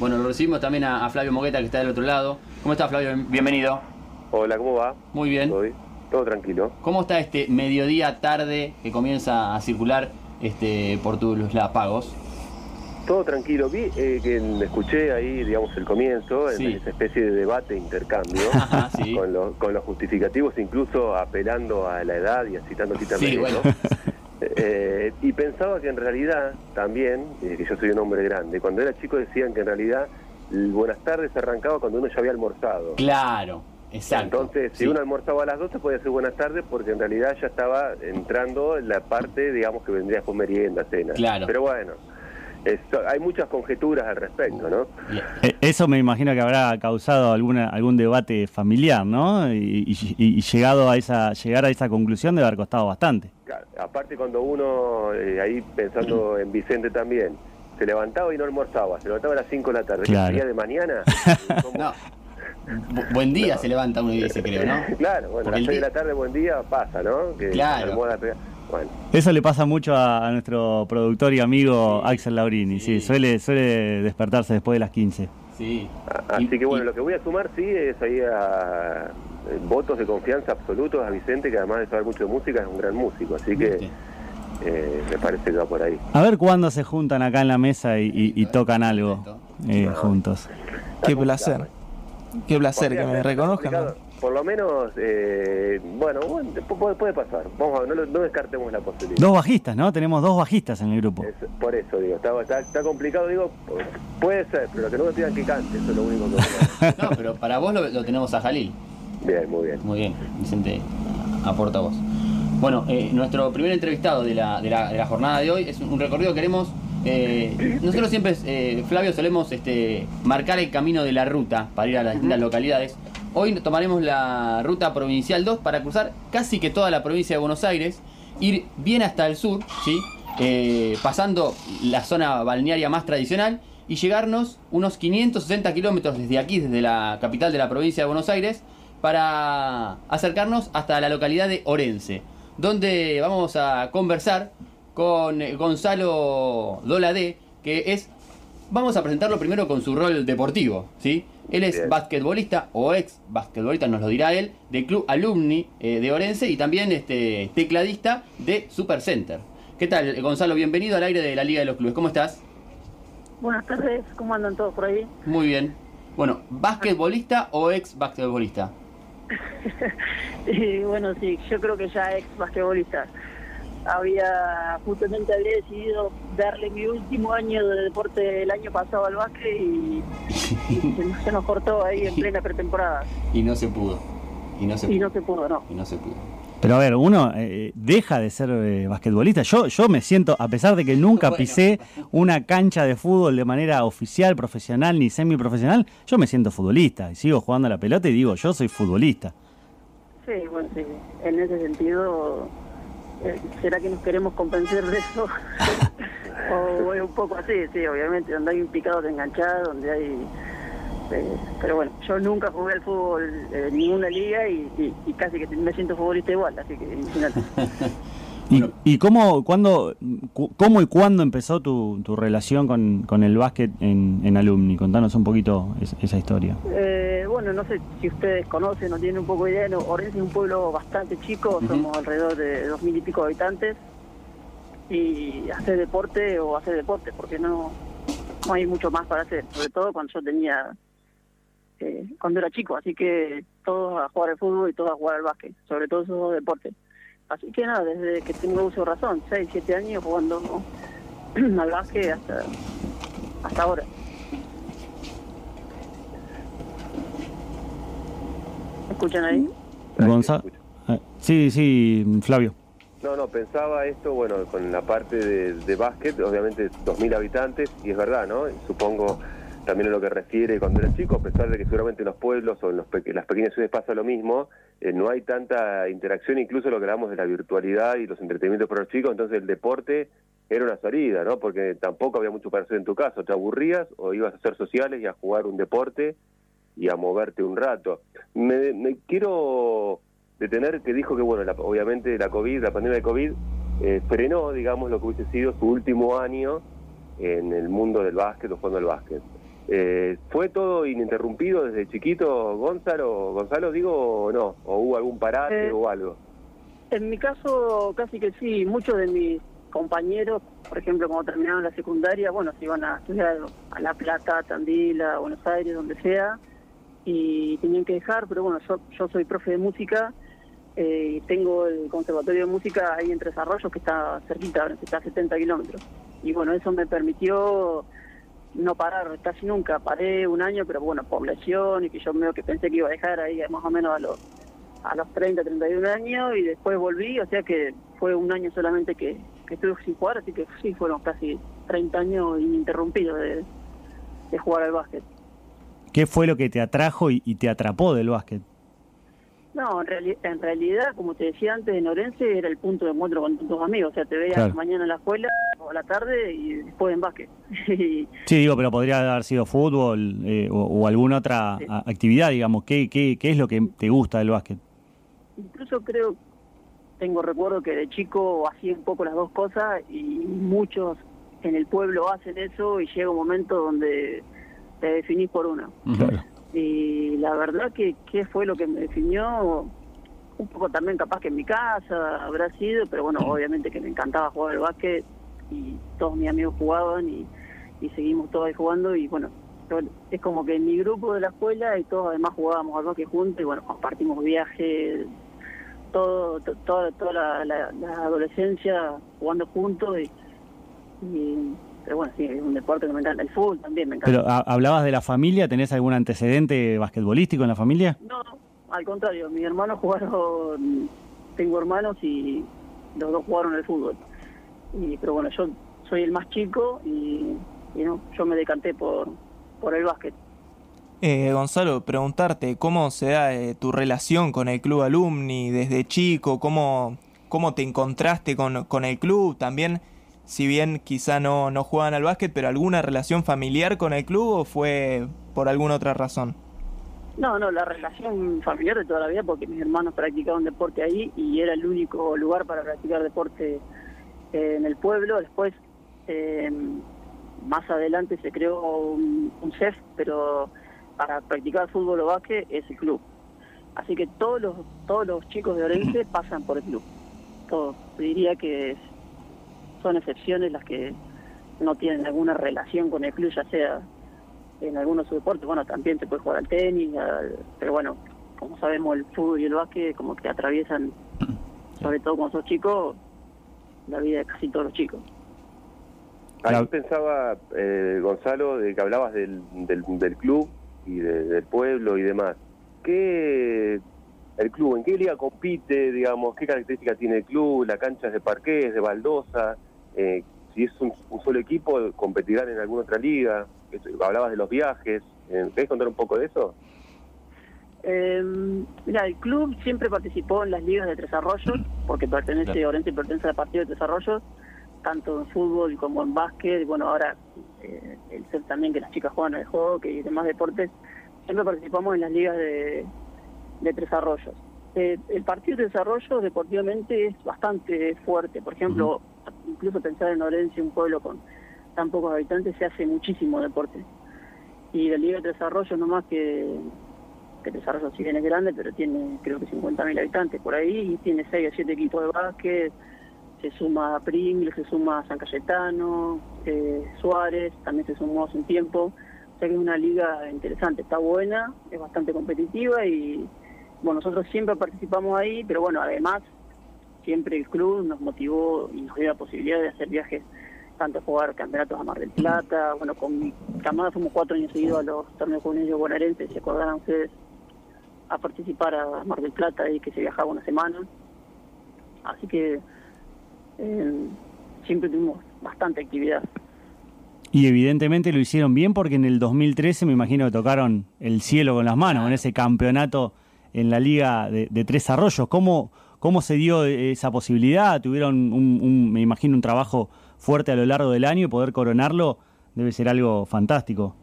Bueno, lo recibimos también a, Flavio Mogueta, que está del otro lado. ¿Cómo está, Flavio? Bienvenido. Hola, ¿cómo va? Muy bien. Todo tranquilo. ¿Cómo está este mediodía tarde que comienza a circular este, por tus pagos? Todo tranquilo. Vi eh, que escuché ahí, digamos, el comienzo, en esa especie de debate, intercambio, con, los, con los justificativos, incluso apelando a la edad y citando aquí también. Eh, y pensaba que en realidad también, eh, que yo soy un hombre grande, cuando era chico decían que en realidad buenas tardes arrancaba cuando uno ya había almorzado. Claro, exacto. Entonces, si uno almorzaba a las 12 podía ser buenas tardes porque en realidad ya estaba entrando en la parte, digamos, que vendría con merienda, cena. Claro. Pero bueno, hay muchas conjeturas al respecto, ¿no? Eh, eso me imagino que habrá causado alguna, algún debate familiar, ¿no? Y, llegado a esa, llegar a esa conclusión debe haber costado bastante. aparte cuando uno, eh, ahí pensando en Vicente también, se levantaba y no almorzaba, se levantaba a las 5 de la tarde, claro. día de mañana? no. buen día se levanta uno y dice, creo, ¿no? claro, bueno, a las 6 de la tarde, buen día, pasa, ¿no? Que claro. Eso le pasa mucho a, nuestro productor y amigo Axel Laurini, sí. suele, suele despertarse después de las 15. Sí. Así que bueno, lo que voy a sumar sí es ahí a eh, votos de confianza absolutos a Vicente, que además de saber mucho de música es un gran músico, así que eh, me parece que va por ahí. A ver cuándo se juntan acá en la mesa y, tocan algo eh, juntos. Qué placer. Qué placer que me reconozcan por lo menos, eh, bueno, puede, pasar. Vamos a, no, no, descartemos la posibilidad. Dos bajistas, ¿no? Tenemos dos bajistas en el grupo. por eso digo, está, está, complicado, digo, puede ser, pero que no me pidan que cante, eso es lo único que No, pero para vos lo, tenemos a Jalil. Bien, muy bien. Muy bien, Vicente, aporta vos. Bueno, eh, nuestro primer entrevistado de la, de, la, de la jornada de hoy es un recorrido que queremos eh, nosotros siempre, eh, Flavio, solemos este, marcar el camino de la ruta para ir a las distintas localidades. Hoy tomaremos la ruta provincial 2 para cruzar casi que toda la provincia de Buenos Aires, ir bien hasta el sur, ¿sí? Eh, pasando la zona balnearia más tradicional y llegarnos unos 560 kilómetros desde aquí, desde la capital de la provincia de Buenos Aires, para acercarnos hasta la localidad de Orense, donde vamos a conversar con Gonzalo Dolade, que es, vamos a presentarlo primero con su rol deportivo, ¿sí? Él es basquetbolista o ex basquetbolista, nos lo dirá él, del club alumni eh, de Orense y también este, tecladista de Super Center. ¿Qué tal, Gonzalo? Bienvenido al aire de la Liga de los Clubes. ¿Cómo estás? Buenas tardes, ¿cómo andan todos por ahí? Muy bien. Bueno, ¿basquetbolista o ex basquetbolista? y bueno, sí, yo creo que ya ex basquetbolista había justamente había decidido darle mi último año de deporte el año pasado al básquet y, se, nos cortó ahí en plena pretemporada. Y no se pudo. Y no se, pudo. no. Y no se pudo. Pero a ver, uno eh, deja de ser eh, basquetbolista. Yo, yo me siento, a pesar de que nunca pisé una cancha de fútbol de manera oficial, profesional ni semiprofesional, yo me siento futbolista y sigo jugando a la pelota y digo, yo soy futbolista. Sí, bueno, sí. En ese sentido, eh, ¿será que nos queremos convencer de eso? o es un poco así, sí, obviamente, donde hay un picado de enganchada, donde hay... Eh, pero bueno, yo nunca jugué al fútbol en ninguna liga y, casi que me siento futbolista igual, así que imagínate. ¿Y, cómo, cuándo, cómo y cuándo empezó tu, tu relación con, con el básquet en, en, Alumni? Contanos un poquito esa historia. Eh, bueno, no sé si ustedes conocen o tienen un poco de idea, no, Orense es un pueblo bastante chico, somos alrededor de dos mil y pico habitantes, y hacer deporte o hacer deporte, porque no, no hay mucho más para hacer, sobre todo cuando yo tenía, eh, cuando era chico, así que todos a jugar al fútbol y todos a jugar al básquet, sobre todo esos dos deportes. Así que nada, desde que tengo uso razón, 6, 7 años jugando al básquet hasta, hasta ahora. ¿Me escuchan ahí? Gonzalo. Ah, sí, sí, Flavio. No, no, pensaba esto, bueno, con la parte de, de básquet, obviamente 2.000 habitantes, y es verdad, ¿no? Supongo también a lo que refiere cuando era chico, a pesar de que seguramente en los pueblos o en los las pequeñas ciudades pasa lo mismo, eh, no hay tanta interacción, incluso lo que hablamos de la virtualidad y los entretenimientos para los chicos, entonces el deporte era una salida, ¿no? Porque tampoco había mucho para hacer en tu caso, te aburrías o ibas a hacer sociales y a jugar un deporte y a moverte un rato. Me, quiero detener que dijo que, bueno, obviamente la COVID, la pandemia de COVID, eh, frenó, digamos, lo que hubiese sido su último año en el mundo del básquet o jugando al básquet. Eh, ¿Fue todo ininterrumpido desde chiquito, Gonzalo, Gonzalo digo, o no? ¿O hubo algún parate Eh, o algo? En mi caso, casi que sí. Muchos de mis compañeros, por ejemplo, cuando terminaron la secundaria, bueno, se iban a estudiar a La Plata, Tandil, a Buenos Aires, donde sea, y tenían que dejar, pero bueno, yo, yo soy profe de música eh, y tengo el conservatorio de música ahí en Tres Arroyos, que está cerquita, está a 70 kilómetros. Y bueno, eso me permitió no parar casi nunca. Paré un año, pero bueno, población y que yo medio que pensé que iba a dejar ahí más o menos a los a los 30, 31 años y después volví, o sea que fue un año solamente que, que estuve sin jugar, así que sí, fueron casi 30 años ininterrumpidos de, de jugar al básquet. ¿Qué fue lo que te atrajo y, y te atrapó del básquet? No, en, reali- en realidad, como te decía antes, en Orense era el punto de encuentro con tus amigos, o sea, te veías Claro. mañana en la escuela o a la tarde y después en básquet. Y, Sí, digo, pero podría haber sido fútbol eh, o, o alguna otra Sí. actividad, digamos. ¿Qué, qué, ¿Qué es lo que te gusta del básquet? incluso creo, tengo recuerdo que de chico hacía un poco las dos cosas y muchos en el pueblo hacen eso y llega un momento donde te definís por una. Claro. Y la verdad que qué fue lo que me definió, un poco también capaz que en mi casa habrá sido, pero bueno, obviamente que me encantaba jugar al básquet y todos mis amigos jugaban y, y seguimos todos ahí jugando y bueno, yo- es como que en mi grupo de la escuela y todos además jugábamos al básquet juntos y bueno, compartimos viajes, todo, to- toda, toda la, la- la adolescencia jugando juntos y, y- pero bueno, sí, es un deporte que me encanta, el fútbol también me encanta. Pero ¿ha- hablabas de la familia, ¿tenés algún antecedente basquetbolístico en la familia? No, al contrario, mis hermanos jugaron, tengo hermanos y los dos jugaron al fútbol. Y, pero bueno, yo soy el más chico y, y no, yo me decanté por, por el básquet. Eh, Gonzalo, preguntarte cómo se da eh, tu relación con el club alumni desde chico, cómo, cómo te encontraste con, con el club, también si bien quizá no, no juegan al básquet, pero alguna relación familiar con el club o fue por alguna otra razón. No, no, la relación familiar de toda la vida porque mis hermanos practicaban deporte ahí y era el único lugar para practicar deporte eh, en el pueblo. Después, eh, más adelante se creó un, un CEF, pero para practicar fútbol o básquet es el club. Así que todos los todos los chicos de Orense pasan por el club. Todos. Diría que son excepciones las que no tienen alguna relación con el club, ya sea en algunos deportes, bueno, también se puede jugar al tenis, al- pero bueno, como sabemos, el fútbol y el básquet como que atraviesan, sobre todo cuando sos chico, la vida de casi todos los chicos. Ahí pensaba, eh, Gonzalo, de que hablabas del, del, del club y de- del pueblo y demás. ¿Qué el club, en qué liga compite, digamos, qué características tiene el club, la cancha es de parqués, es de baldosa, eh, si es un, un solo equipo, competirán en alguna otra liga, hablabas de los viajes, eh, ¿querés contar un poco de eso? Eh, mira, el club siempre participó en las ligas de Tres Arroyos, porque pertenece, Claro. Orense pertenece al partido de Tres Arroyos, tanto en fútbol como en básquet, bueno, ahora eh, el ser también que las chicas juegan al hockey y demás deportes, siempre participamos en las ligas de, de Tres Arroyos. Eh, el partido de Tres Arroyos deportivamente es bastante fuerte, por ejemplo, incluso pensar en Orense, un pueblo con tan pocos habitantes, se hace muchísimo deporte. Y la Liga de Desarrollo nomás que que el desarrollo si bien es grande, pero tiene creo que 50.000 habitantes por ahí, y tiene 6 o 7 equipos de básquet, se suma a Pringles, se suma San Cayetano, eh, Suárez, también se sumó hace un tiempo, o sea que es una liga interesante, está buena, es bastante competitiva y bueno, nosotros siempre participamos ahí, pero bueno, además siempre el club nos motivó y nos dio la posibilidad de hacer viajes tanto jugar campeonatos a Mar del Plata, bueno, con mi camada fuimos cuatro años seguidos a los torneos juveniles bonaerenses, se acordarán ustedes, a participar a Mar del Plata y que se viajaba una semana. Así que eh, siempre tuvimos bastante actividad. Y evidentemente lo hicieron bien porque en el 2013 me imagino que tocaron el cielo con las manos en ese campeonato en la liga de, Tres Arroyos. ¿Cómo, ¿Cómo se dio esa posibilidad? ¿Tuvieron, un, un- me imagino, un trabajo fuerte a lo largo del año y poder coronarlo debe ser algo fantástico?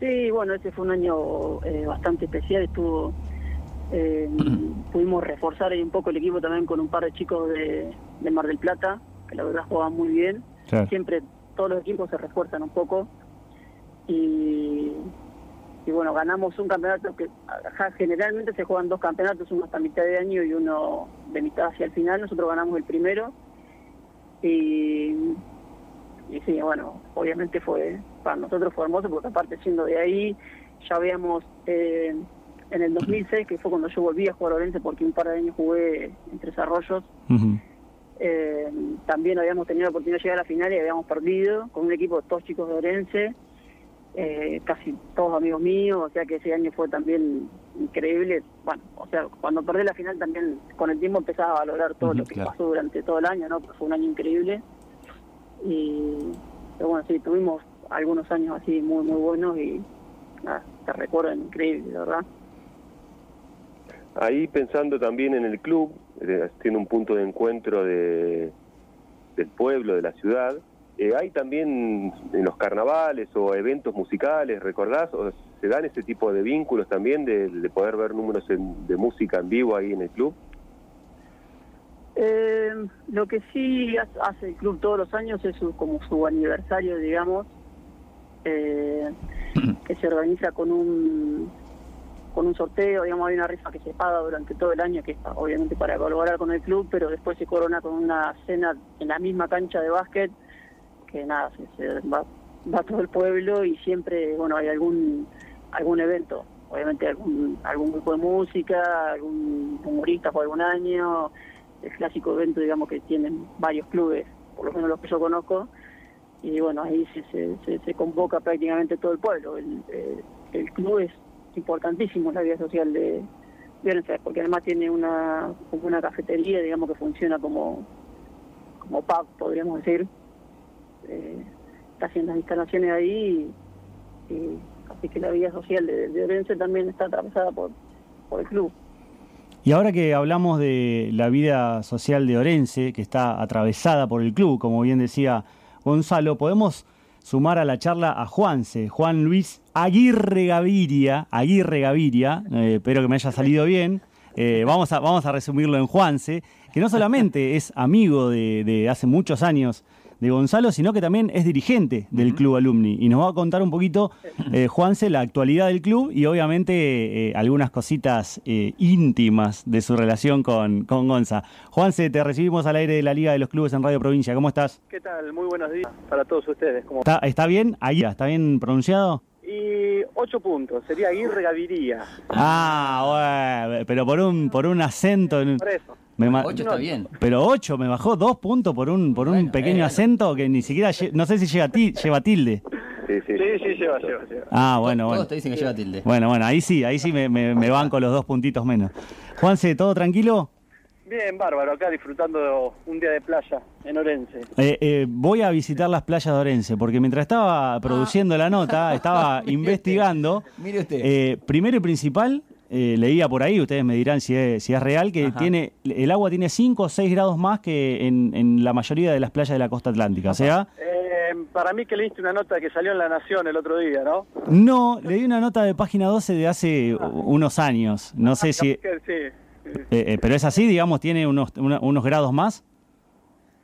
Sí, bueno, este fue un año eh, bastante especial, estuvo... eh, pudimos reforzar ahí un poco el equipo también con un par de chicos de, de Mar del Plata, que la verdad jugaban muy bien. Claro. siempre todos los equipos se refuerzan un poco y, y bueno, ganamos un campeonato que generalmente se juegan dos campeonatos, uno hasta mitad de año y uno de mitad hacia el final. Nosotros ganamos el primero y, y sí, bueno, obviamente fue para nosotros fue hermoso porque aparte siendo de ahí ya habíamos eh, en el 2006 que fue cuando yo volví a jugar a Orense porque un par de años jugué en Tres Arroyos eh, también habíamos tenido la oportunidad de llegar a la final y habíamos perdido con un equipo de todos chicos de Orense, eh, casi todos amigos míos, o sea que ese año fue también increíble. Bueno, o sea, cuando perdí la final también con el tiempo empezaba a valorar todo lo que claro. pasó durante todo el año, ¿no? Fue un año increíble. Y, pero bueno, sí, tuvimos algunos años así muy, muy buenos y nada, te recuerdan increíble, la verdad. Ahí pensando también en el club, eh, siendo un punto de encuentro de, del pueblo, de la ciudad, eh, hay también en los carnavales o eventos musicales, ¿recordás? ¿O ¿Se dan ese tipo de vínculos también de, de poder ver números en- de música en vivo ahí en el club? Eh, lo que sí ha- hace el club todos los años es su, como su aniversario, digamos, eh, que se organiza con un con un sorteo, digamos, hay una rifa que se paga durante todo el año, que es obviamente para colaborar con el club, pero después se corona con una cena en la misma cancha de básquet, que nada, se, se va, va todo el pueblo y siempre, bueno, hay algún algún evento, obviamente algún algún grupo de música, algún humorista por algún año, el clásico evento, digamos, que tienen varios clubes, por lo menos los que yo conozco, y bueno, ahí se, se, se- convoca prácticamente todo el pueblo. El, eh, el club es importantísimo en la vida social de, Orense, porque además tiene una, una cafetería, digamos, que funciona como, como pub, podríamos decir. Eh, está haciendo las instalaciones ahí, y así que la vida social de, de Orense también está atravesada por, por el club. Y ahora que hablamos de la vida social de Orense, que está atravesada por el club, como bien decía Gonzalo, podemos sumar a la charla a Juanse, Juan Luis Aguirre Gaviria, Aguirre Gaviria, eh, espero que me haya salido bien. Eh, vamos, a, vamos a resumirlo en Juanse, que no solamente es amigo de, de hace muchos años de Gonzalo, sino que también es dirigente del Club Alumni. Y nos va a contar un poquito, eh, Juanse, la actualidad del club y obviamente eh, algunas cositas eh, íntimas de su relación con, con Gonza. Juanse, te recibimos al aire de la Liga de los Clubes en Radio Provincia. ¿Cómo estás? ¿Qué tal? Muy buenos días para todos ustedes. ¿Cómo ¿Está, está bien? Ahí, ¿está bien pronunciado? Y ocho puntos, sería Aguirre Gaviria. Ah, bueno, pero por un, por un acento. en- Por eso. Me ma- Ocho está bien. Pero 8 me bajó dos puntos por un, por un Bueno, pequeño bueno. acento que ni siquiera, lle- no sé si llega ti- lleva tilde. Sí, sí. Sí, sí, lleva, lleva, lleva. Ah, bueno, Todos bueno. te dicen que lleva tilde. Bueno, bueno, ahí sí, ahí sí me, me, me banco los dos puntitos menos. Juanse, ¿todo tranquilo? Bien, bárbaro, acá disfrutando un día de playa en Orense. Eh, eh, voy a visitar las playas de Orense, porque mientras estaba produciendo la nota, estaba investigando. Mire usted. Eh, primero y principal, eh, leía por ahí, ustedes me dirán si es, si es real, que Ajá. tiene el agua tiene 5 o 6 grados más que en, en la mayoría de las playas de la costa atlántica. O sea, Eh, para mí que leíste una nota que salió en La Nación el otro día, ¿no? no, leí una nota de página 12 de hace unos años. No sé si... Que Sí. sí. eh, eh, pero es así, digamos, tiene unos, una- unos grados más.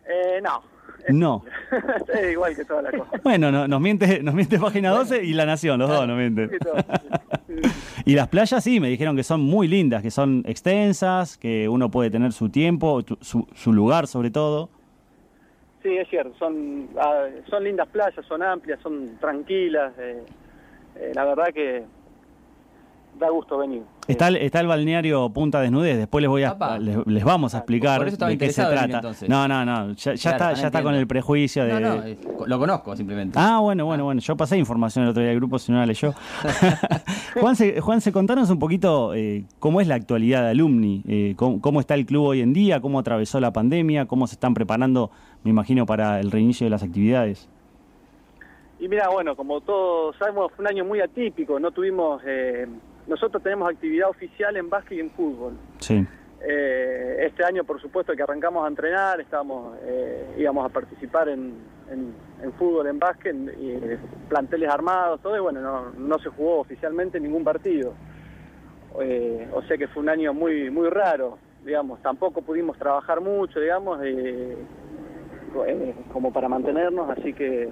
Eh, no. No. es igual que toda la cosa. Bueno, no- nos miente, nos miente página 12 y La Nación, los dos nos mienten. Y las playas sí, me dijeron que son muy lindas, que son extensas, que uno puede tener su tiempo, su, su lugar sobre todo. Sí, es cierto, son, ah, son lindas playas, son amplias, son tranquilas. eh, eh, la verdad que da gusto venir. Está el, está el balneario Punta Desnudez, después les voy a les, les vamos a explicar de qué se trata. No, no, no, ya, ya Claro, está, ya está con el prejuicio de No, no, eh, lo conozco simplemente. Ah, bueno, bueno, bueno. Yo pasé información el otro día del grupo, si no la leyó. Juanse, Juanse, contanos un poquito eh, cómo es la actualidad de Alumni, eh, cómo, cómo está el club hoy en día, cómo atravesó la pandemia, cómo se están preparando, me imagino, para el reinicio de las actividades. Y mira, bueno, como todos sabemos, fue un año muy atípico. No tuvimos, eh, nosotros tenemos actividad oficial en básquet y en fútbol. Sí. Eh, este año, por supuesto, que arrancamos a entrenar, estábamos, eh, íbamos a participar en, en- en fútbol, en básquet, y eh, planteles armados, todo, y bueno, no, no se jugó oficialmente ningún partido. Eh, o sea que fue un año muy muy raro, digamos. Tampoco pudimos trabajar mucho, digamos. Eh, como para mantenernos, así que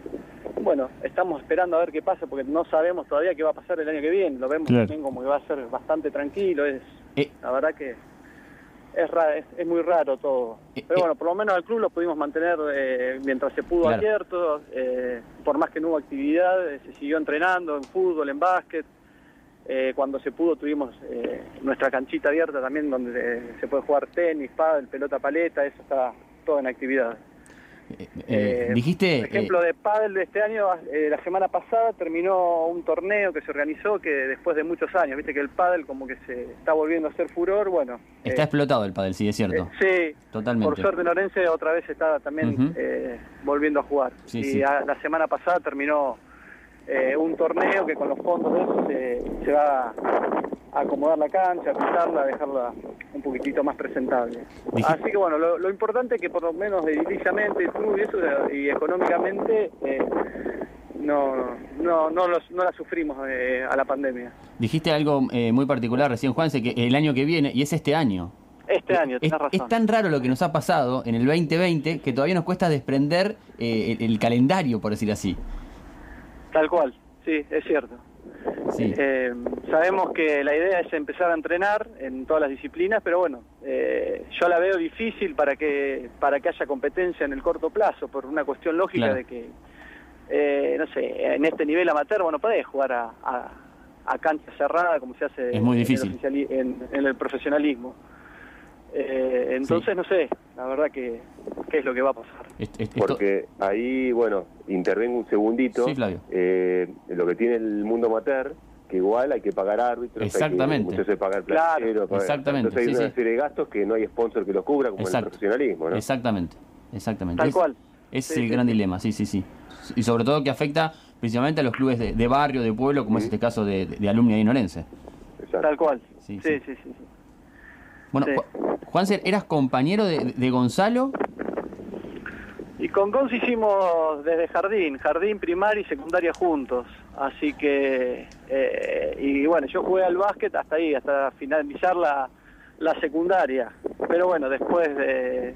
bueno, estamos esperando a ver qué pasa porque no sabemos todavía qué va a pasar el año que viene, lo vemos Claro. también como que va a ser bastante tranquilo, es Eh. la verdad que es, ra- es, es muy raro todo. Eh, Pero bueno, por lo menos al club lo pudimos mantener eh, mientras se pudo Claro. abierto, eh, por más que no hubo actividad, eh, se siguió entrenando en fútbol, en básquet. Eh, cuando se pudo tuvimos eh, nuestra canchita abierta también donde se puede jugar tenis, pádel, pelota paleta, eso está todo en actividad. Eh, eh, dijiste... Por ejemplo, eh, de pádel de este año, la semana pasada terminó un torneo que se organizó que después de muchos años, viste que el pádel como que se está volviendo a hacer furor, bueno. está explotado el pádel, sí, es cierto. sí, Totalmente. por suerte Lorense otra vez está también volviendo a jugar. Sí, y sí. a- la semana pasada terminó eh, un torneo que con los fondos de eso se, se va a acomodar la cancha, a pintarla, a dejarla un poquitito más presentable. Así que bueno, lo, lo importante es que por lo menos ediliciamente, el club y eso, y económicamente, eh, no, no, no, los- no la sufrimos eh, a la pandemia. Dijiste algo eh, muy particular recién, Juanse, que el año que viene, y es este año. Este año, Es, tenés razón. es tan raro lo que nos ha pasado en el 2020 que todavía nos cuesta desprender eh, el, el calendario, por decir así. Tal cual, sí, es cierto. Sí. Eh, sabemos que la idea es empezar a entrenar en todas las disciplinas, pero bueno, eh, yo la veo difícil para que para que haya competencia en el corto plazo, por una cuestión lógica Claro. de que, eh, no sé, en este nivel amateur, bueno, podés jugar a, a, a cancha cerrada como se hace Es muy en el difícil. en, en el profesionalismo. Eh, entonces, no sé, la verdad que qué es lo que va a pasar. Est- est- esto- Porque ahí, bueno, intervengo un segundito. Sí, Flavio. Eh, lo que tiene el mundo amateur, que igual hay que pagar árbitros, hay que- Exactamente. veces pagar Claro. pagar- Exactamente, Entonces hay sí, una sí. serie de gastos que no hay sponsor que los cubra, como Exacto. el profesionalismo, ¿no? Exactamente, exactamente. Tal Es- cual. Es Sí, el sí, gran dilema, sí, sí, sí. Y sobre todo que afecta principalmente a los clubes de, de barrio, de pueblo, como es este caso de, de, de Alumni de Norense. Exacto. Tal cual. Sí, Sí, sí. sí, sí. sí. Bueno, Sí. Ju- Juanse, ¿eras compañero de, de Gonzalo? Y con Gonz hicimos desde jardín, jardín, primaria y secundaria juntos. Así que, eh, y bueno, yo jugué al básquet hasta ahí, hasta finalizar la, la secundaria. Pero bueno, después de,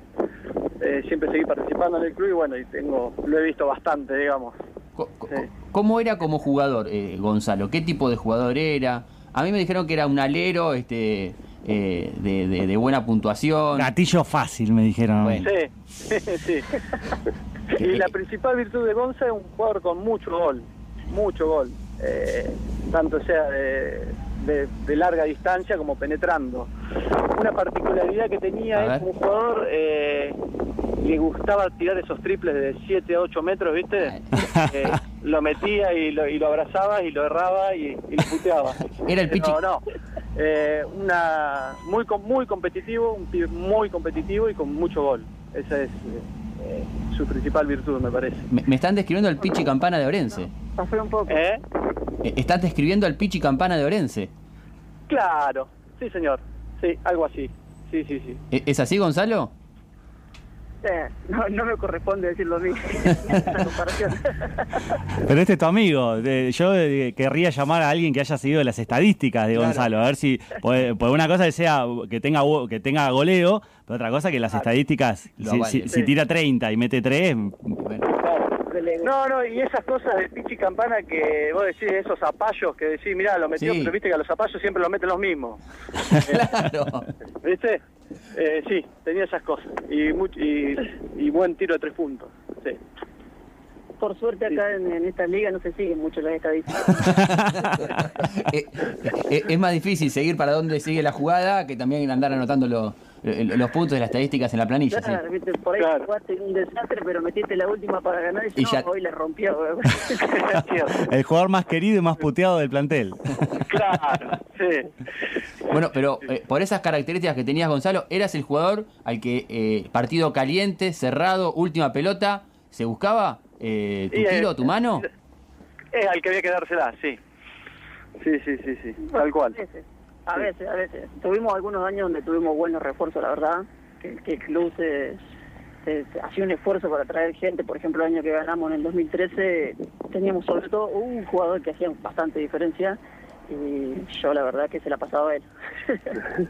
eh, siempre seguí participando en el club y bueno, y tengo, lo he visto bastante, digamos. Sí. ¿Cómo era como jugador eh, Gonzalo? ¿Qué tipo de jugador era? A mí me dijeron que era un alero este, eh, de, de- de buena puntuación. Gatillo fácil, me dijeron. Bueno. Sí, sí. Y la principal virtud de Gonza es un jugador con mucho gol, mucho gol. Eh, tanto sea de, de- de larga distancia como penetrando. Una particularidad que tenía A es un jugador, eh, le gustaba tirar esos triples de 7 a 8 metros, ¿viste? Eh, lo metía y lo, y lo abrazaba y lo erraba y, y lo puteaba. Era el pichi- No, no. Eh, una, muy, muy competitivo, un pibe muy competitivo y con mucho gol. Esa es eh, su principal virtud, me parece. Me, me están describiendo al Pichi Campana de Orense. Pasé un poco. ¿Eh? Eh, Estás describiendo al Pichi Campana de Orense. Claro, sí, señor. Sí, algo así. Sí, sí, sí. ¿E- ¿Es así, Gonzalo? No, no me corresponde decirlo a mí. Esa comparación. Pero este es tu amigo. Yo eh, querría llamar a alguien que haya seguido las estadísticas de Claro. Gonzalo. A ver si. Por, por una cosa que sea que tenga que tenga goleo, pero otra cosa que las estadísticas. Si- si tira 30 y mete 3, Bueno, No, no, y esas cosas de Pichi Campana que vos decís, esos zapallos que decís, mirá, lo metió, Sí. pero viste que a los zapallos siempre lo meten los mismos. claro. ¿Viste? Eh, sí, tenía esas cosas. Y, much- y, y buen tiro de tres puntos. Sí. Por suerte acá en, en esta liga no se siguen mucho las estadísticas. Eh, eh, es más difícil seguir para dónde sigue la jugada que también andar anotando lo- eh, los puntos de las estadísticas en la planilla. sí. Claro, viste, por ahí Claro. jugaste un desastre, pero metiste la última para ganar y, Y no, ya- hoy la rompió. El jugador más querido y más puteado del plantel. Claro, sí. Bueno, pero eh, por esas características que tenías, Gonzalo, eras el jugador al que eh, partido caliente, cerrado, última pelota, ¿se buscaba eh, tu Y, eh, tiro, tu mano? Es al que había que dársela, sí. Sí, sí, sí, sí. Tal cual. A veces, a veces, a veces. Tuvimos algunos años donde tuvimos buenos refuerzos, la verdad, que, que el club se, se- se hacía un esfuerzo para traer gente. Por ejemplo, el año que ganamos en el 2013 teníamos sobre todo un jugador que hacía bastante diferencia y yo la verdad que se la pasaba a él.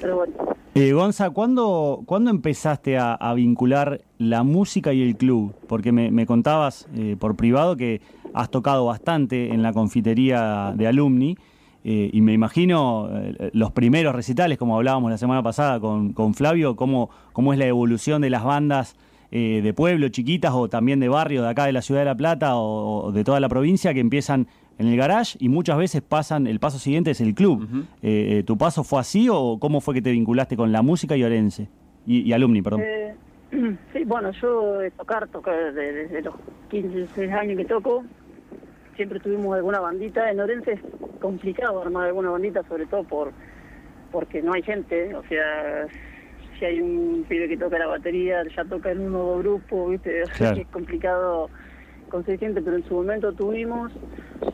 Pero bueno. Eh, Gonza, ¿cuándo, ¿cuándo empezaste a, a vincular la música y el club? Porque me, me contabas eh, por privado que has tocado bastante en la confitería de alumni eh, y me imagino eh, los primeros recitales, como hablábamos la semana pasada con, con Flavio, cómo, cómo es la evolución de las bandas eh, de pueblo, chiquitas o también de barrio de acá de la ciudad de La Plata o, o de toda la provincia que empiezan en el garage y muchas veces pasan, el paso siguiente es el club. ¿Tu paso fue así o cómo fue que te vinculaste con la música y Orense? Y, y alumni, perdón. Sí, bueno, yo de tocar, tocar desde, desde los 15, 16 años que toco. Siempre tuvimos alguna bandita. En Orense es complicado armar alguna bandita, sobre todo por porque no hay gente. O sea, si hay un pibe que toca la batería, ya toca en uno o dos grupos, ¿viste? O sea, Claro. es complicado conseguir gente, pero en su momento tuvimos.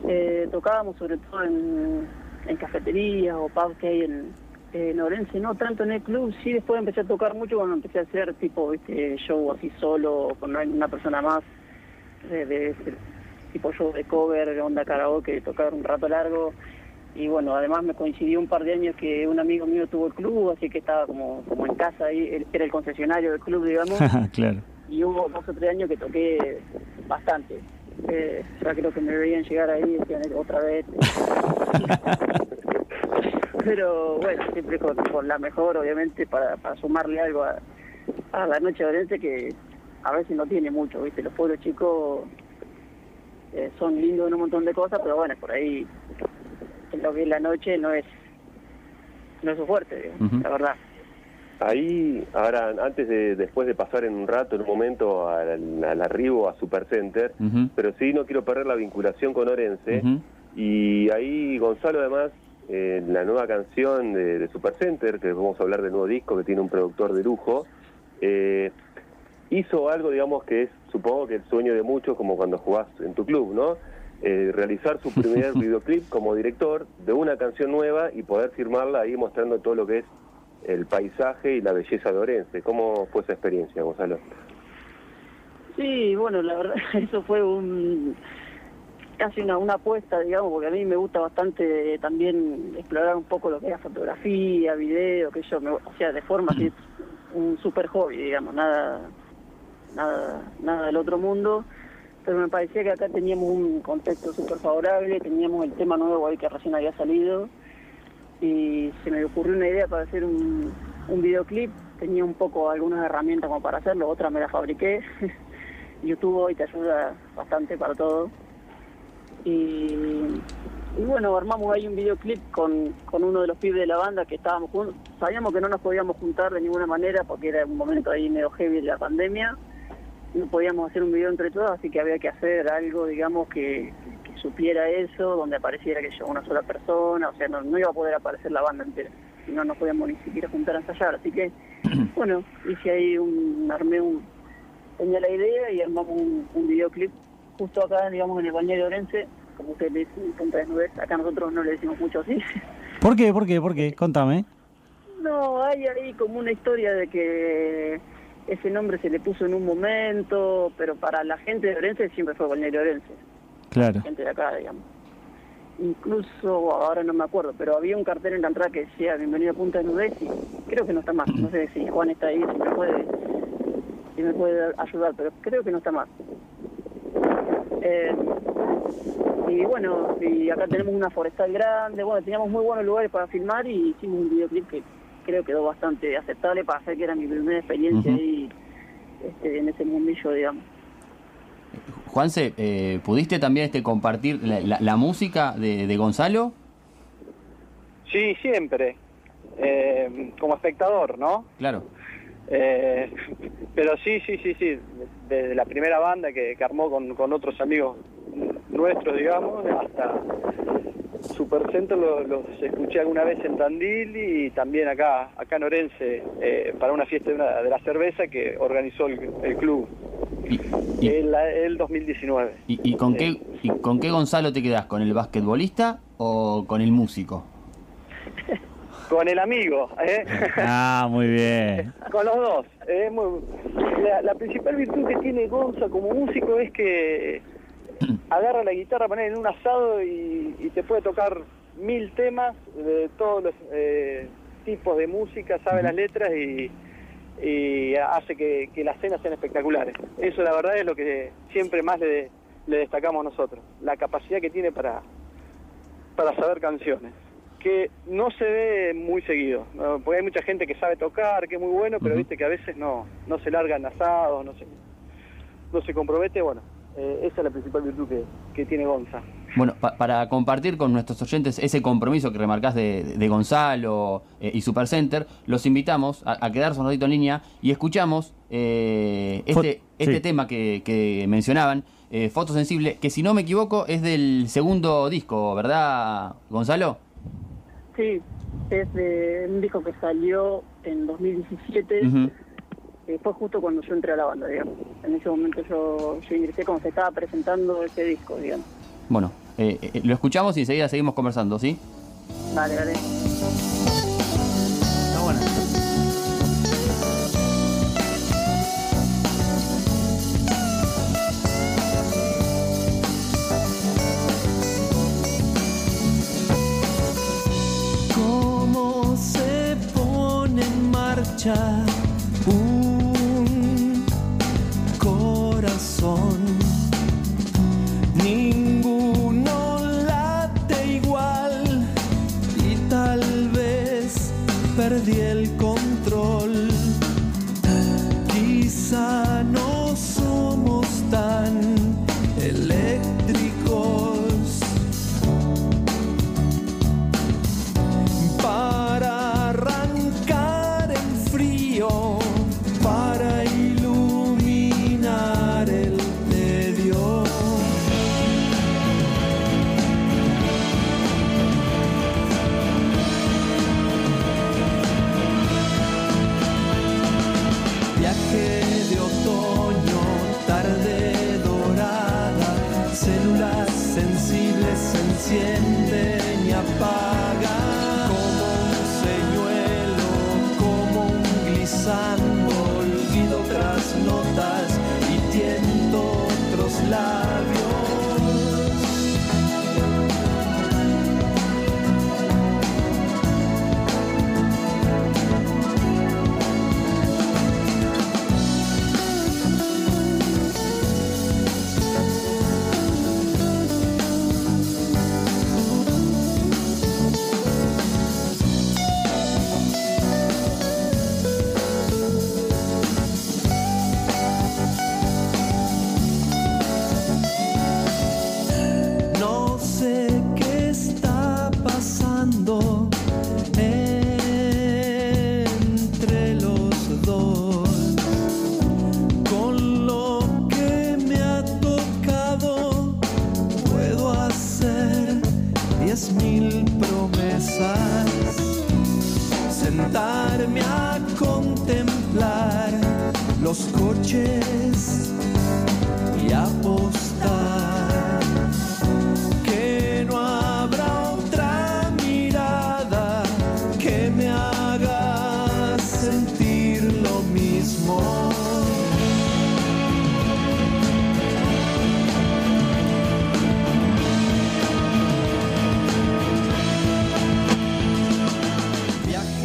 Eh, tocábamos sobre todo en, en cafeterías o pubs que hay en, en Orense, no tanto en el club, sí después empecé a tocar mucho cuando empecé a hacer tipo ¿viste? show así solo, con una persona más, de, tipo show de cover, onda karaoke, tocar un rato largo. Y bueno, además me coincidió un par de años que un amigo mío tuvo el club, así que estaba como, como en casa ahí, era el concesionario del club, digamos. claro. y hubo dos o tres años que toqué bastante. Eh, ya creo que me veían llegar ahí y decían otra vez. Pero bueno, siempre con, con la mejor, obviamente, para, para sumarle algo a, a la noche de Orense que a veces no tiene mucho, ¿viste? Los pueblos chicos eh, son lindos en un montón de cosas, pero bueno, por ahí en lo que es la noche no es no es su fuerte, digamos, Ujú. la verdad. Ahí, ahora, antes de, después de pasar en un rato, en un momento, al, al arribo a Supercenter, Ujú. pero sí no quiero perder la vinculación con Orense. Y ahí Gonzalo además, eh, la nueva canción de, de Supercenter, que vamos a hablar del nuevo disco que tiene un productor de lujo, eh, hizo algo, digamos, que es, supongo que el sueño de muchos, como cuando jugás en tu club, ¿no? Eh, realizar su primer videoclip como director de una canción nueva y poder firmarla ahí mostrando todo lo que es el paisaje y la belleza de Orense. ¿Cómo fue esa experiencia, Gonzalo? Sí, bueno, la verdad, eso fue un casi una, una apuesta, digamos, porque a mí me gusta bastante también explorar un poco lo que es fotografía, video, que yo, me, o sea, de forma así, un super hobby, digamos, nada, nada, nada del otro mundo, pero me parecía que acá teníamos un contexto súper favorable, teníamos el tema nuevo ahí que recién había salido, y se me ocurrió una idea para hacer un, un videoclip, tenía un poco algunas herramientas como para hacerlo, otras me las fabriqué, YouTube hoy te ayuda bastante para todo. Y, y bueno, armamos ahí un videoclip con, con uno de los pibes de la banda que estábamos juntos. Sabíamos que no nos podíamos juntar de ninguna manera porque era un momento ahí medio heavy de la pandemia. No podíamos hacer un video entre todos, así que había que hacer algo, digamos, que, que supiera eso, donde apareciera que yo una sola persona, o sea, no, no iba a poder aparecer la banda entera, si no nos podíamos ni siquiera juntar a ensayar. Así que, bueno, hice ahí un, armé un, tenía la idea y armamos un, un videoclip justo acá, digamos, en el bañero de Orense, como ustedes le dicen, punta desnudez, acá nosotros no le decimos mucho así. ¿Por qué? ¿Por qué? ¿Por qué? Contame. No, hay ahí como una historia de que ese nombre se le puso en un momento, pero para la gente de Orense siempre fue Balneario Orense, Claro. gente de acá, digamos. Incluso, ahora no me acuerdo, pero había un cartel en la entrada que decía Bienvenido a Punta de Nudez y creo que no está más. No sé si Juan está ahí, si me puede, si me puede ayudar, pero creo que no está más. Eh, y bueno, y acá tenemos una forestal grande, bueno, teníamos muy buenos lugares para filmar y hicimos un videoclip que creo quedó bastante aceptable para hacer que era mi primera experiencia Ujú. ahí este, en ese mundillo, digamos. Juanse, eh, ¿pudiste también este, compartir la, la- la música de, de Gonzalo? Sí, siempre. Eh, como espectador, ¿no? Claro. Eh, pero sí, sí, sí, sí. Desde la primera banda que, que armó con, con otros amigos nuestros, digamos, hasta Supercenter lo- los escuché alguna vez en Tandil y también acá, acá en Orense, eh, para una fiesta de, una- de la cerveza que organizó el, el club ¿Y, y, el, el 2019. y- y con qué, ¿Y con qué Gonzalo te quedás? ¿Con el basquetbolista o con el músico? Con el amigo, ¿eh? Ah, muy bien. Con los dos. eh, muy- la, la principal virtud que tiene Gonza como músico es que agarra la guitarra, pone en un asado y, y te puede tocar mil temas de todos los, eh, tipos de música, sabe las letras y, y hace que, que las cenas sean espectaculares. Eso la verdad es lo que siempre más le, le destacamos nosotros, la capacidad que tiene para, para saber canciones, que no se ve muy seguido, ¿no? porque hay mucha gente que sabe tocar, que es muy bueno, pero viste que a veces no, no se largan asados, no se, no se compromete, bueno, eh, esa es la principal virtud que, que tiene Gonza. Bueno, pa- para compartir con nuestros oyentes ese compromiso que remarcás de, de Gonzalo eh, y Supercenter, los invitamos a, a quedarse un ratito en línea y escuchamos eh, Fo- este, este sí. tema que, que mencionaban, eh, Fotosensible, que si no me equivoco es del segundo disco, ¿verdad, Gonzalo? Sí, es de un disco que salió en 2017. Ujú. eh, fue justo cuando yo entré a la banda, digamos. En ese momento yo, yo ingresé cuando se estaba presentando ese disco, digamos. Bueno, eh, eh, lo escuchamos y enseguida seguimos conversando, ¿sí? Dale, dale. picture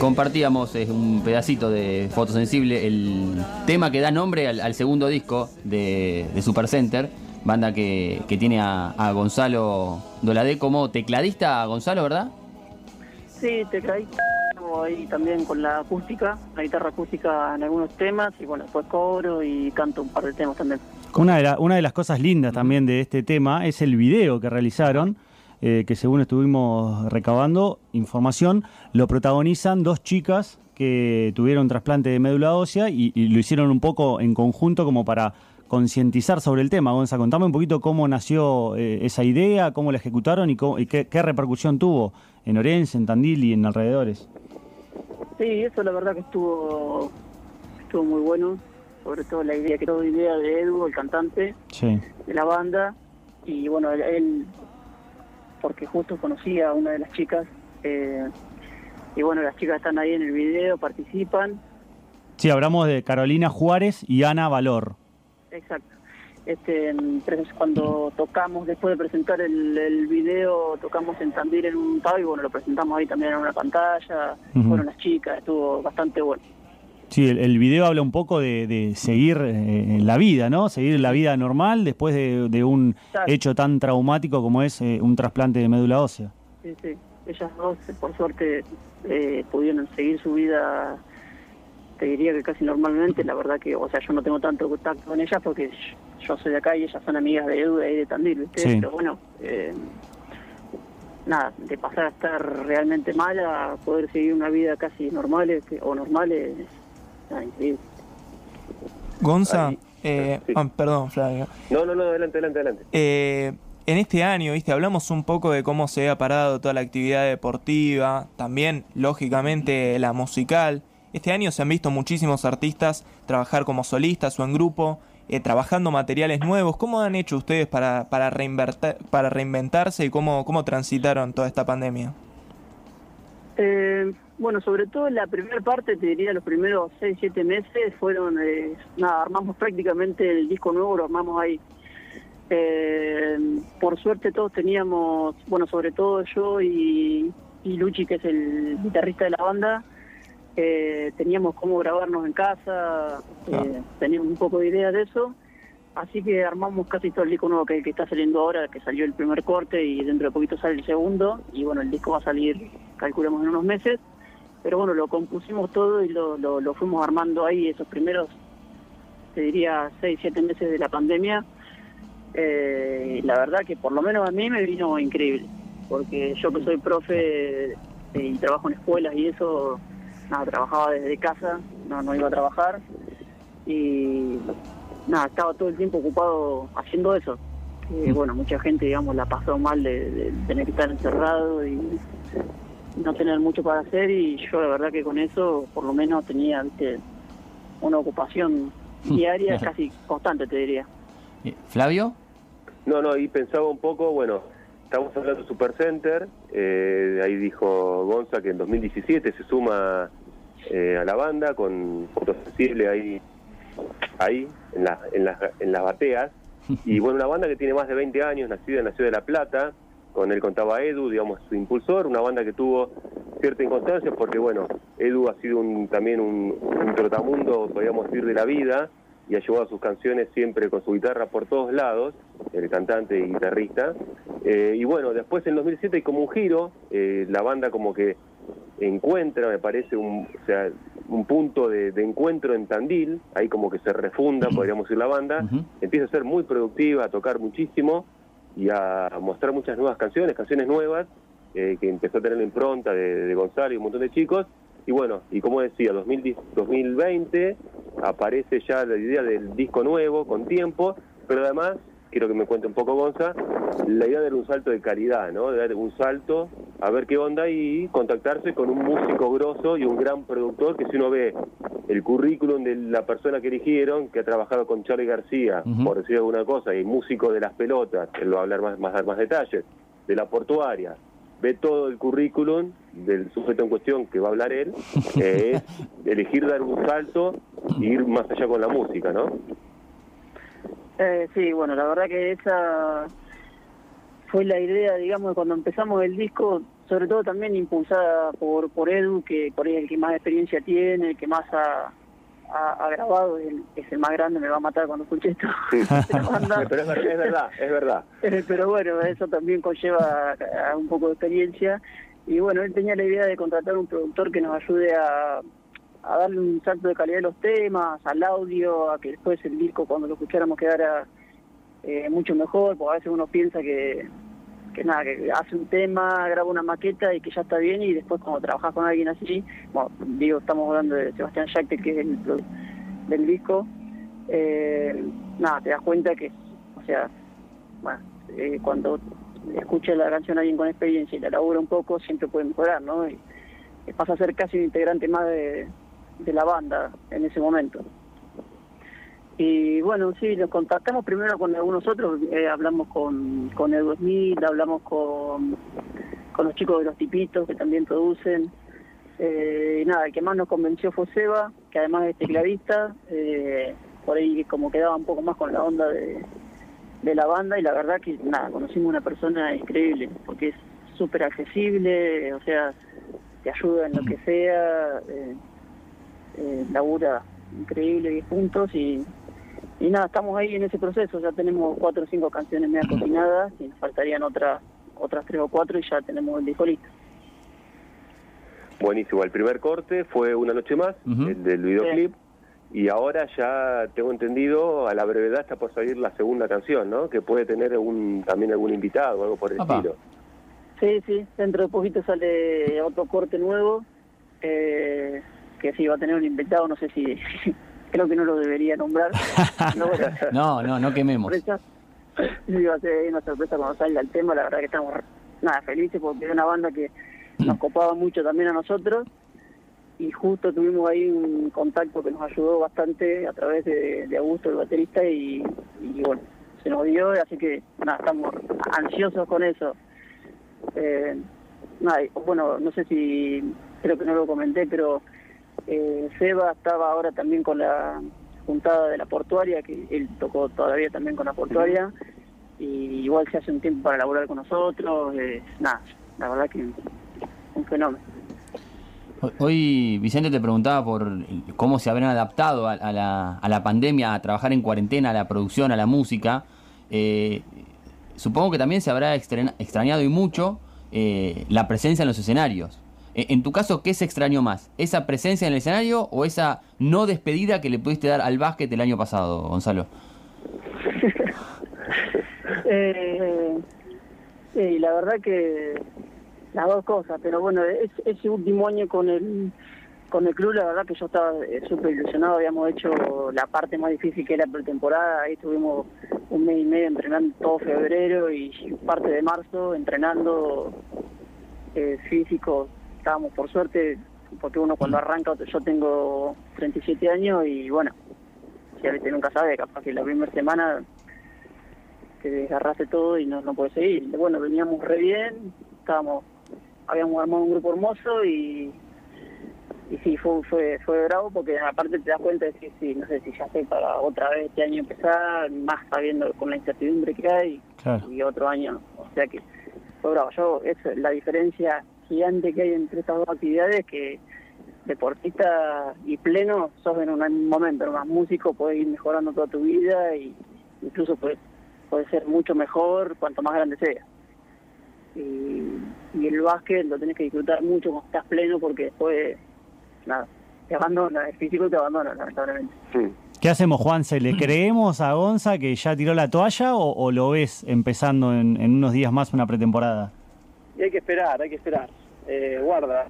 Compartíamos eh, un pedacito de Fotosensible, el tema que da nombre al, al segundo disco de, de Supercenter, banda que, que tiene a, a Gonzalo Doladé como tecladista, Gonzalo, ¿verdad? Sí, te caí ahí también con la acústica, la guitarra acústica en algunos temas y bueno, después cobro y canto un par de temas también. Una de, la- una de las cosas lindas también de este tema es el video que realizaron, eh, que según estuvimos recabando información, lo protagonizan dos chicas que tuvieron trasplante de médula ósea y, y lo hicieron un poco en conjunto como para concientizar sobre el tema. Gonza, contame un poquito cómo nació eh, esa idea, cómo la ejecutaron y, cómo- y qué, qué repercusión tuvo en Orense, en Tandil y en alrededores. Sí, eso la verdad que estuvo estuvo muy bueno, sobre todo la idea, creo, idea de Edu, el cantante Sí. de la banda, y bueno, él, porque justo conocía a una de las chicas, eh, y bueno, las chicas están ahí en el video, participan, Sí, hablamos de Carolina Juárez y Ana Valor. exacto. Este, tres- cuando tocamos, después de presentar el, el video, tocamos en Tandil en un pub y bueno, lo presentamos ahí también en una pantalla, fueron las chicas, estuvo bastante bueno. Sí, el, el video habla un poco de, de seguir eh, la vida, ¿no? Seguir la vida normal después de, de un Exacto. hecho tan traumático como es eh, un trasplante de médula ósea. Sí, sí. Ellas dos, por suerte, eh, pudieron seguir su vida, te diría que casi normalmente. La verdad que, o sea, yo no tengo tanto contacto con ellas porque yo- soy de acá y ellas son amigas de Edu y de Tandil, ¿viste? Sí. Pero bueno, eh, nada, de pasar a estar realmente mal a poder seguir una vida casi normal que- o normal increíble. Gonza, eh, Sí. ah, perdón, Flavio. No, no, no, adelante, adelante, adelante. Eh, en este año, viste, hablamos un poco de cómo se ha parado toda la actividad deportiva, también, lógicamente, la musical. Este año se han visto muchísimos artistas trabajar como solistas o en grupo, eh, trabajando materiales nuevos. ¿Cómo han hecho ustedes para, para, para reinventarse y cómo, cómo transitaron toda esta pandemia? Eh, bueno, sobre todo la primera parte, te diría los primeros 6, 7 meses, fueron, eh, nada, armamos prácticamente el disco nuevo, lo armamos ahí. Eh, por suerte todos teníamos, bueno, sobre todo yo y, y Luchi, que es el guitarrista de la banda, eh, teníamos cómo grabarnos en casa, eh, teníamos un poco de idea de eso. Así que armamos casi todo el disco nuevo que, que está saliendo ahora, que salió el primer corte y dentro de poquito sale el segundo. Y bueno, el disco va a salir, calculamos, en unos meses. Pero bueno, lo compusimos todo y lo, lo, lo fuimos armando ahí esos primeros, te diría, seis, siete meses de la pandemia. Eh, la verdad que por lo menos a mí me vino increíble. Porque yo que soy profe eh, y trabajo en escuelas y eso, nada, trabajaba desde casa, no, no iba a trabajar. Y nada, estaba todo el tiempo ocupado haciendo eso. Que, bueno, mucha gente, digamos, la pasó mal de, de tener que estar encerrado y no tener mucho para hacer y yo la verdad que con eso por lo menos tenía ¿viste? una ocupación diaria Claro. casi constante, te diría. Eh, Flavio, No, no, y pensaba un poco, bueno, estamos hablando de Supercenter, eh, ahí dijo Gonza que en 2017 se suma eh, a la banda con fotosensible ahí, ahí en, la- en, las, en las bateas, y bueno, una banda que tiene más de 20 años, nacida en la ciudad de La Plata, con él contaba Edu, digamos, su impulsor, una banda que tuvo cierta inconstancia porque, bueno, Edu ha sido un, también un, un trotamundo, podríamos decir, de la vida, y ha llevado sus canciones siempre con su guitarra por todos lados, el cantante y guitarrista. Eh, y bueno, después en 2007 hay como un giro, eh, la banda como que encuentra, me parece, un, o sea, un punto de, de encuentro en Tandil, ahí como que se refunda, podríamos decir, la banda, empieza a ser muy productiva, a tocar muchísimo y a mostrar muchas nuevas canciones, canciones nuevas, eh, que empezó a tener la impronta de, Gonzalo y un montón de chicos. Y bueno, y como decía, 2010 2020 aparece ya la idea del disco nuevo, con tiempo, pero además, quiero que me cuente un poco Gonza, la idea de dar un salto de calidad, ¿no? De dar un salto, a ver qué onda y contactarse con un músico grosso y un gran productor que si uno ve el currículum de la persona que eligieron, que ha trabajado con Charlie García, por decir alguna cosa, y músico de las pelotas, él va a hablar más, más, más detalles, de la portuaria, ve todo el currículum del sujeto en cuestión que va a hablar él, eh, es elegir dar un salto e ir más allá con la música, ¿no? Eh, sí, bueno, la verdad que esa fue la idea, digamos, cuando empezamos el disco, sobre todo también impulsada por, por Edu, que por ahí es el que más experiencia tiene, el que más ha, ha, ha grabado, es el, es el más grande, me va a matar cuando escuche esto. Pero es, ver- es verdad, es verdad. Eh, Pero bueno, eso también conlleva a, a un poco de experiencia. Y bueno, él tenía la idea de contratar un productor que nos ayude a, a darle un salto de calidad a los temas, al audio, a que después el disco cuando lo escucháramos quedara eh, mucho mejor, porque a veces uno piensa que, que nada, que hace un tema, graba una maqueta y que ya está bien y después cuando trabajas con alguien así, bueno, digo, estamos hablando de Sebastián Jacte, que es el del disco, eh, nada, te das cuenta que, o sea, bueno, eh, cuando escucha la canción alguien con experiencia y la labura un poco, siempre puede mejorar, ¿no? Y pasa a ser casi un integrante más de, de la banda en ese momento. Y bueno, sí, nos contactamos primero con algunos otros, eh, hablamos con, con Edu Smith, hablamos con, con los chicos de los tipitos que también producen. Eh, y nada, el que más nos convenció fue Seba, que además es tecladista, eh, por ahí como quedaba un poco más con la onda de, de la banda y la verdad que nada, conocimos una persona increíble, porque es súper accesible, o sea, te ayuda en lo que sea, eh, eh, labura increíble 10 puntos y, y nada, estamos ahí en ese proceso, ya tenemos cuatro o cinco canciones media cocinadas y nos faltarían otras otras tres o cuatro y ya tenemos el disco listo. Buenísimo, el primer corte fue Una Noche Más, el del videoclip, y ahora ya tengo entendido, a la brevedad está por salir la segunda canción, ¿no? Que puede tener un, también algún invitado o algo por el estilo. Sí, sí, dentro de poquito sale otro corte nuevo, eh, que sí va a tener un invitado, no sé si, creo que no lo debería nombrar. no, bueno, No, no, no quememos. Sí, va a ser una sorpresa cuando salga el tema, la verdad que estamos nada felices porque es una banda que nos copaba mucho también a nosotros y justo tuvimos ahí un contacto que nos ayudó bastante a través de, de Augusto, el baterista, y, y bueno, se nos dio, así que nada, estamos ansiosos con eso. Eh, nada, y, bueno, no sé si, creo que no lo comenté, pero eh, Seba estaba ahora también con la juntada de la portuaria, que él tocó todavía también con la portuaria, y igual se hace un tiempo para laburar con nosotros, eh, nada, la verdad que un fenómeno. Hoy- Vicente te preguntaba por cómo se habrán adaptado a, la, a la pandemia, a trabajar en cuarentena, a la producción, a la música. Eh, supongo que también se habrá extraña- extrañado y mucho eh, la presencia en los escenarios. Eh, en tu caso, ¿qué se extrañó más? ¿Esa presencia en el escenario o esa no despedida que le pudiste dar al básquet el año pasado, Gonzalo? Eh, la verdad que las dos cosas, pero bueno, es- ese último año con el con el club, la verdad que yo estaba eh, súper ilusionado, habíamos hecho la parte más difícil que era pretemporada, ahí estuvimos un mes y medio entrenando todo febrero y parte de marzo entrenando eh, físico, estábamos por suerte, porque uno cuando arranca, yo tengo 37 años y bueno, si a veces nunca sabe, capaz que la primera semana que desgarraste todo y no, no puedes seguir. Bueno, veníamos re bien, estábamos, habíamos armado un grupo hermoso y, y sí, fue, fue, fue bravo porque aparte te das cuenta de que sí, no sé si ya sé para otra vez este año empezar, más sabiendo con la incertidumbre que hay Claro. y otro año, o sea que fue bravo. Yo, es la diferencia gigante que hay entre estas dos actividades que deportista y pleno sos en un momento, más músico puedes ir mejorando toda tu vida y incluso puedes puede ser mucho mejor cuanto más grande sea. Y, y el básquet lo tenés que disfrutar mucho cuando estás pleno porque después, nada, te abandona, el físico te abandona, lamentablemente. Mm. ¿Qué hacemos, Juan? ¿Se le creemos a Gonza que ya tiró la toalla o, o lo ves empezando en, en unos días más una pretemporada? Y hay que esperar, hay que esperar. Eh, guarda.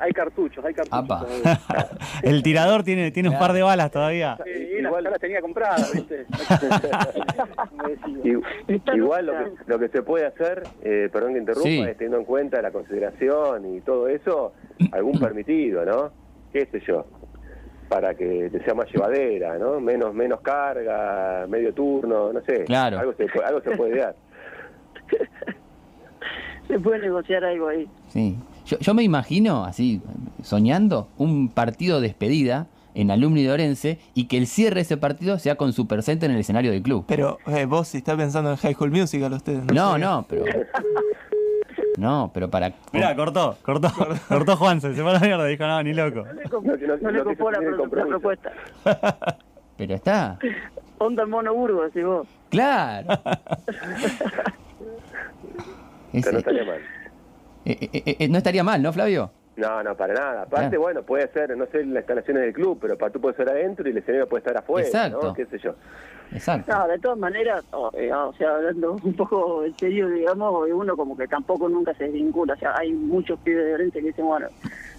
Hay cartuchos, hay cartuchos. El tirador tiene, tiene un par de balas todavía. Sí, y Igual- las tenía compradas, ¿viste? Igual lo que, lo que se puede hacer, eh, perdón que interrumpa, Sí. es teniendo en cuenta la consideración y todo eso, algún permitido, ¿no? ¿Qué sé yo? Para que te sea más llevadera, ¿no? Menos menos carga, medio turno, no sé. Claro. Algo se, puede- algo se puede dar. Se puede negociar algo ahí. Sí. Yo, yo me imagino, así, soñando, un partido de despedida en Alumni de Orense y que el cierre de ese partido sea con Super Center en el escenario del club. Pero eh, vos si está pensando en High School Musical ustedes. No, sé. no, pero. No, pero para. Mirá, cortó, cortó, cortó Juan, se fue a la mierda, dijo, no, ni loco. No le, No, no- no no se la, propuesta. Pero está. Onda mono Burgos, decís vos. Claro. Pero no estaría mal. eh, eh, eh, eh, no estaría mal, ¿no, Flavio? No, no, para nada. Aparte, Claro. bueno, puede ser, no sé, las instalaciones del club, pero para tú puedes estar adentro y el escenario puede estar afuera, Exacto. ¿no? ¿Qué sé yo? Exacto. No, de todas maneras, o, eh, o sea, hablando un poco en serio, digamos, uno como que tampoco nunca se desvincula. O sea, hay muchos pibes de Orense que dicen, bueno,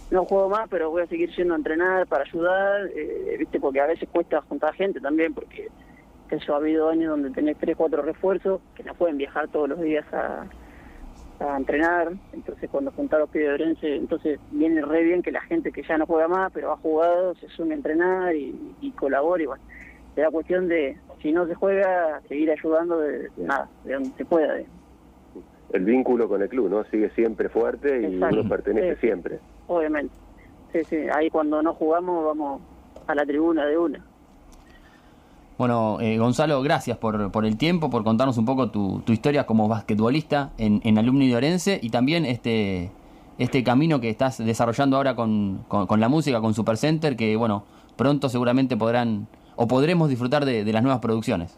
no juego más, pero voy a seguir yendo a entrenar para ayudar, eh, ¿viste? Porque a veces cuesta juntar gente también, porque eso ha habido años donde tenés tres, cuatro refuerzos que no pueden viajar todos los días a, a entrenar. Entonces, cuando juntar los pibes de Orense, entonces viene re bien que la gente que ya no juega más, pero ha jugado, se sume a entrenar y, y colabora y bueno se da cuestión de, si no se juega, seguir ayudando de, de nada, de donde se pueda. de- El vínculo con el club, ¿no? Sigue siempre fuerte y Exacto. uno pertenece Sí. siempre. obviamente. Sí, sí, ahí cuando no jugamos vamos a la tribuna de una. Bueno, eh, Gonzalo, gracias por, por, el tiempo, por contarnos un poco tu, tu historia como basquetbolista en, en Alumni de Orense y también este, este camino que estás desarrollando ahora con, con, con la música, con Supercenter, que bueno, pronto seguramente podrán o podremos disfrutar de, de las nuevas producciones.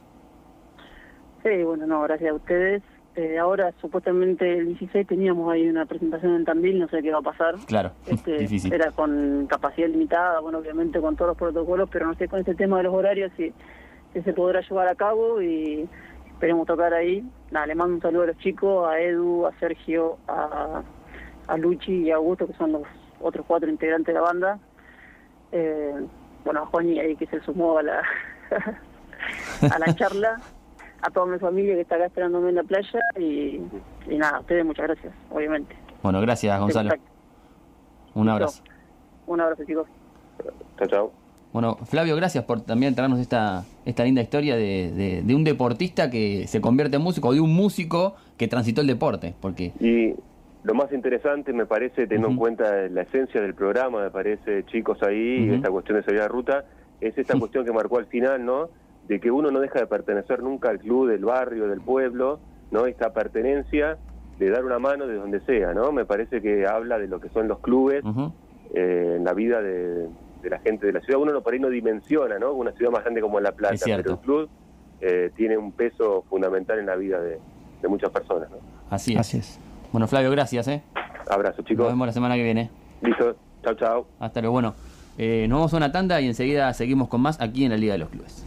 Sí, bueno, no, gracias a ustedes. Eh, ahora, supuestamente el 16 teníamos ahí una presentación en Tandil, no sé qué va a pasar. Claro, Este, difícil. Era con capacidad limitada, bueno, obviamente con todos los protocolos, pero no sé con este tema de los horarios si, si se podrá llevar a cabo y esperemos tocar ahí. Nada, le mando un saludo a los chicos, a Edu, a Sergio, a, a Luchi y a Augusto, que son los otros cuatro integrantes de la banda. Eh, bueno, a Juani ahí que se sumó a la, a la charla a toda mi familia que está acá esperándome en la playa y, y nada, a ustedes muchas gracias, obviamente. Bueno, gracias Gonzalo. Un abrazo. Un abrazo chicos. Chao, chao. Bueno, Flavio, gracias por también traernos esta, esta linda historia de, de, de un deportista que se convierte en músico, o de un músico que transitó el deporte, porque Y lo más interesante me parece, teniendo en cuenta la esencia del programa, me parece, chicos ahí, esta cuestión de salir a ruta, es esta Sí. cuestión que marcó al final, ¿no? De que uno no deja de pertenecer nunca al club del barrio, del pueblo, ¿no? Esta pertenencia de dar una mano de donde sea, ¿no? Me parece que habla de lo que son los clubes eh, en la vida de, de la gente de la ciudad. Uno no por ahí no dimensiona, ¿no? Una ciudad más grande como La Plata, Es cierto. pero el club eh, tiene un peso fundamental en la vida de, de muchas personas, ¿no? así es. Así es. Bueno, Flavio, gracias, ¿eh? Abrazo, Nos chicos. vemos la semana que viene. Listo. Chao, chao. Hasta luego. Bueno, eh, nos vamos a una tanda y enseguida seguimos con más aquí en la Liga de los Clubes.